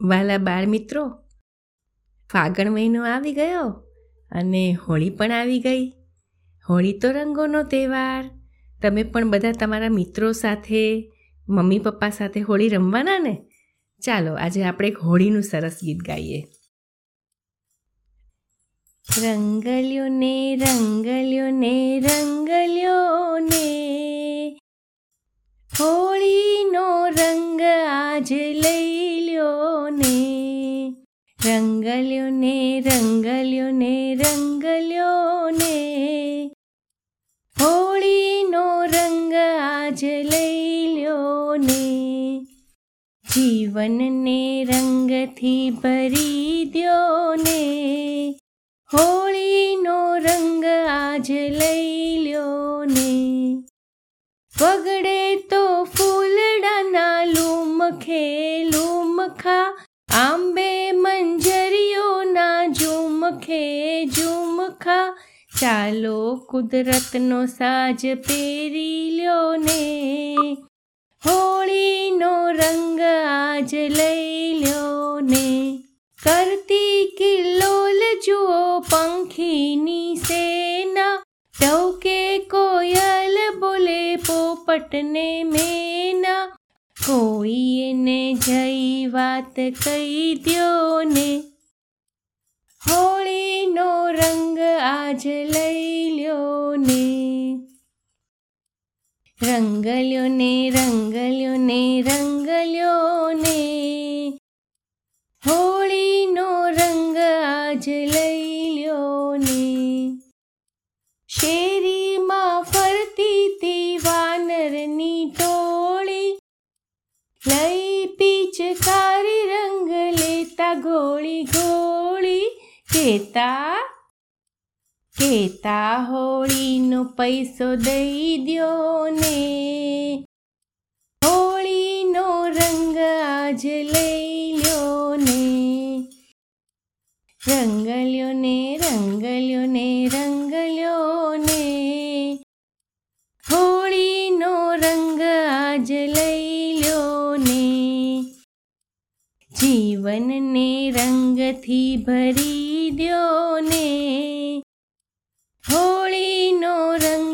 વાલા બાળ મિત્રો, ફાગણ મહિનો આવી ગયો અને હોળી પણ આવી ગઈ. હોળી તો રંગોનો તહેવાર. તમે પણ બધા તમારા મિત્રો સાથે, મમ્મી પપ્પા સાથે હોળી રમવાના ને? ચાલો, આજે આપણે એક હોળીનું સરસ ગીત ગાઈએ. રંગલ્યો ને રંગલ્યો ને રંગલ્યો ને હોળીનો રંગ આજ લઈ લ્યો ને રંગલ્યો ને રંગલ્યો ને રંગલ્યો ને હોળીનો રંગ આજ લઈ લ્યો ને જીવનને રંગથી ભરી દ્યો ને હોળીનો રંગ આજ લઈ લ્યો ને વગડે તો ફૂલડાના લૂમખે લૂમખા આંબે મંજરીઓના ઝુમખે ઝુમખા. ચાલો કુદરતનો સાજ પહેરી લ્યો ને. હોળીનો રંગ આજ લઈ લ્યો ને. કરતી કિલ્લોલ જુઓ પંખીની સેના. ટવકે કોયલ બોલે પોપટને મેના કોઈ એને જઈ વાત કહી દ્યો ને હોળીનો રંગ આજ લઈ લ્યો ને રંગલ્યો ને રંગલ્યો ને રંગલ્યો ને હોળીનો રંગ આજ લઈ લ્યો ને શેરીમાં લઈ પીચકારી રંગ લેતા ગોળી ગોળી કેતા કેતા હોળીનો પૈસો દઈ દ્યો ને. હોળીનો રંગ આજ લઈ લ્યો ને. રંગલ્યો ને રંગલ્યો ને રંગલ્યો ને. હોળીનો રંગ આજ લઈ જીવનને રંગથી ભરી દ્યો ને હોળીનો રંગ